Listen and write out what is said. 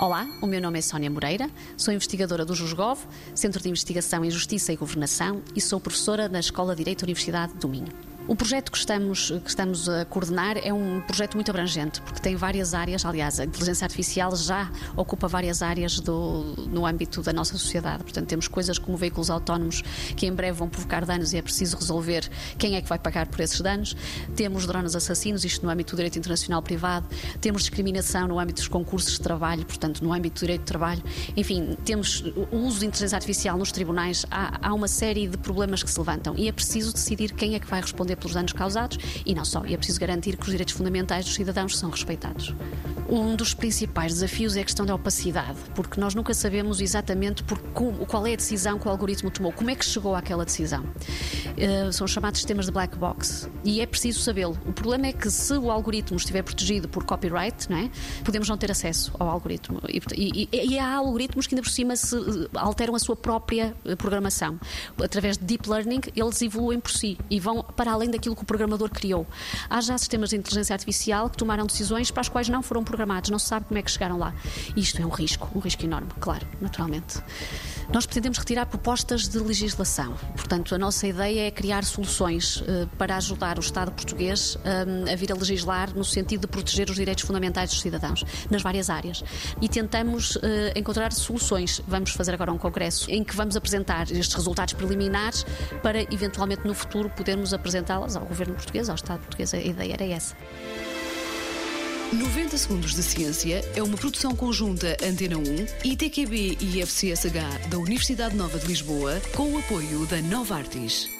Olá, o meu nome é Sónia Moreira, sou investigadora do JUSGOV, Centro de Investigação em Justiça e Governação, e sou professora na Escola de Direito da Universidade do Minho. O projeto que estamos, que estamos a coordenar é um projeto muito abrangente, porque tem várias áreas, aliás, a inteligência artificial já ocupa várias áreas do, no âmbito da nossa sociedade. Portanto, temos coisas como veículos autónomos que em breve vão provocar danos e é preciso resolver quem é que vai pagar por esses danos. Temos drones assassinos, isto no âmbito do direito internacional privado. Temos discriminação no âmbito dos concursos de trabalho, portanto, no âmbito do direito de trabalho. Enfim, temos o uso de inteligência artificial nos tribunais. Há, há uma série de problemas que se levantam e é preciso decidir quem é que vai responder pelos danos causados e não só. E é preciso garantir que os direitos fundamentais dos cidadãos são respeitados. Um dos principais desafios é a questão da opacidade, porque nós nunca sabemos exatamente por qual é a decisão que o algoritmo tomou, como é que chegou àquela decisão. Uh, são chamados sistemas de black box e é preciso sabê-lo. O problema é que se o algoritmo estiver protegido por copyright, não é? podemos não ter acesso ao algoritmo. E, e, e, há algoritmos que ainda por cima se, eh, alteram a sua própria eh, programação. Através de deep learning, eles evoluem por si e vão para além daquilo que o programador criou. Há já sistemas de inteligência artificial que tomaram decisões para as quais não foram programados, não se sabe como é que chegaram lá. Isto é um risco, um risco enorme, claro, naturalmente. Nós pretendemos retirar propostas de legislação. Portanto, a nossa ideia é criar soluções uh, para ajudar o Estado português uh, a vir a legislar no sentido de proteger os direitos fundamentais dos cidadãos, nas várias áreas. E tentamos uh, encontrar soluções. Vamos fazer agora um congresso em que vamos apresentar estes resultados preliminares para, eventualmente, no futuro, podermos apresentá-las ao governo português, ao Estado português. A ideia era essa. 90 Segundos de Ciência é uma produção conjunta Antena 1, ITQB e FCSH da Universidade Nova de Lisboa, com o apoio da Nova Artis.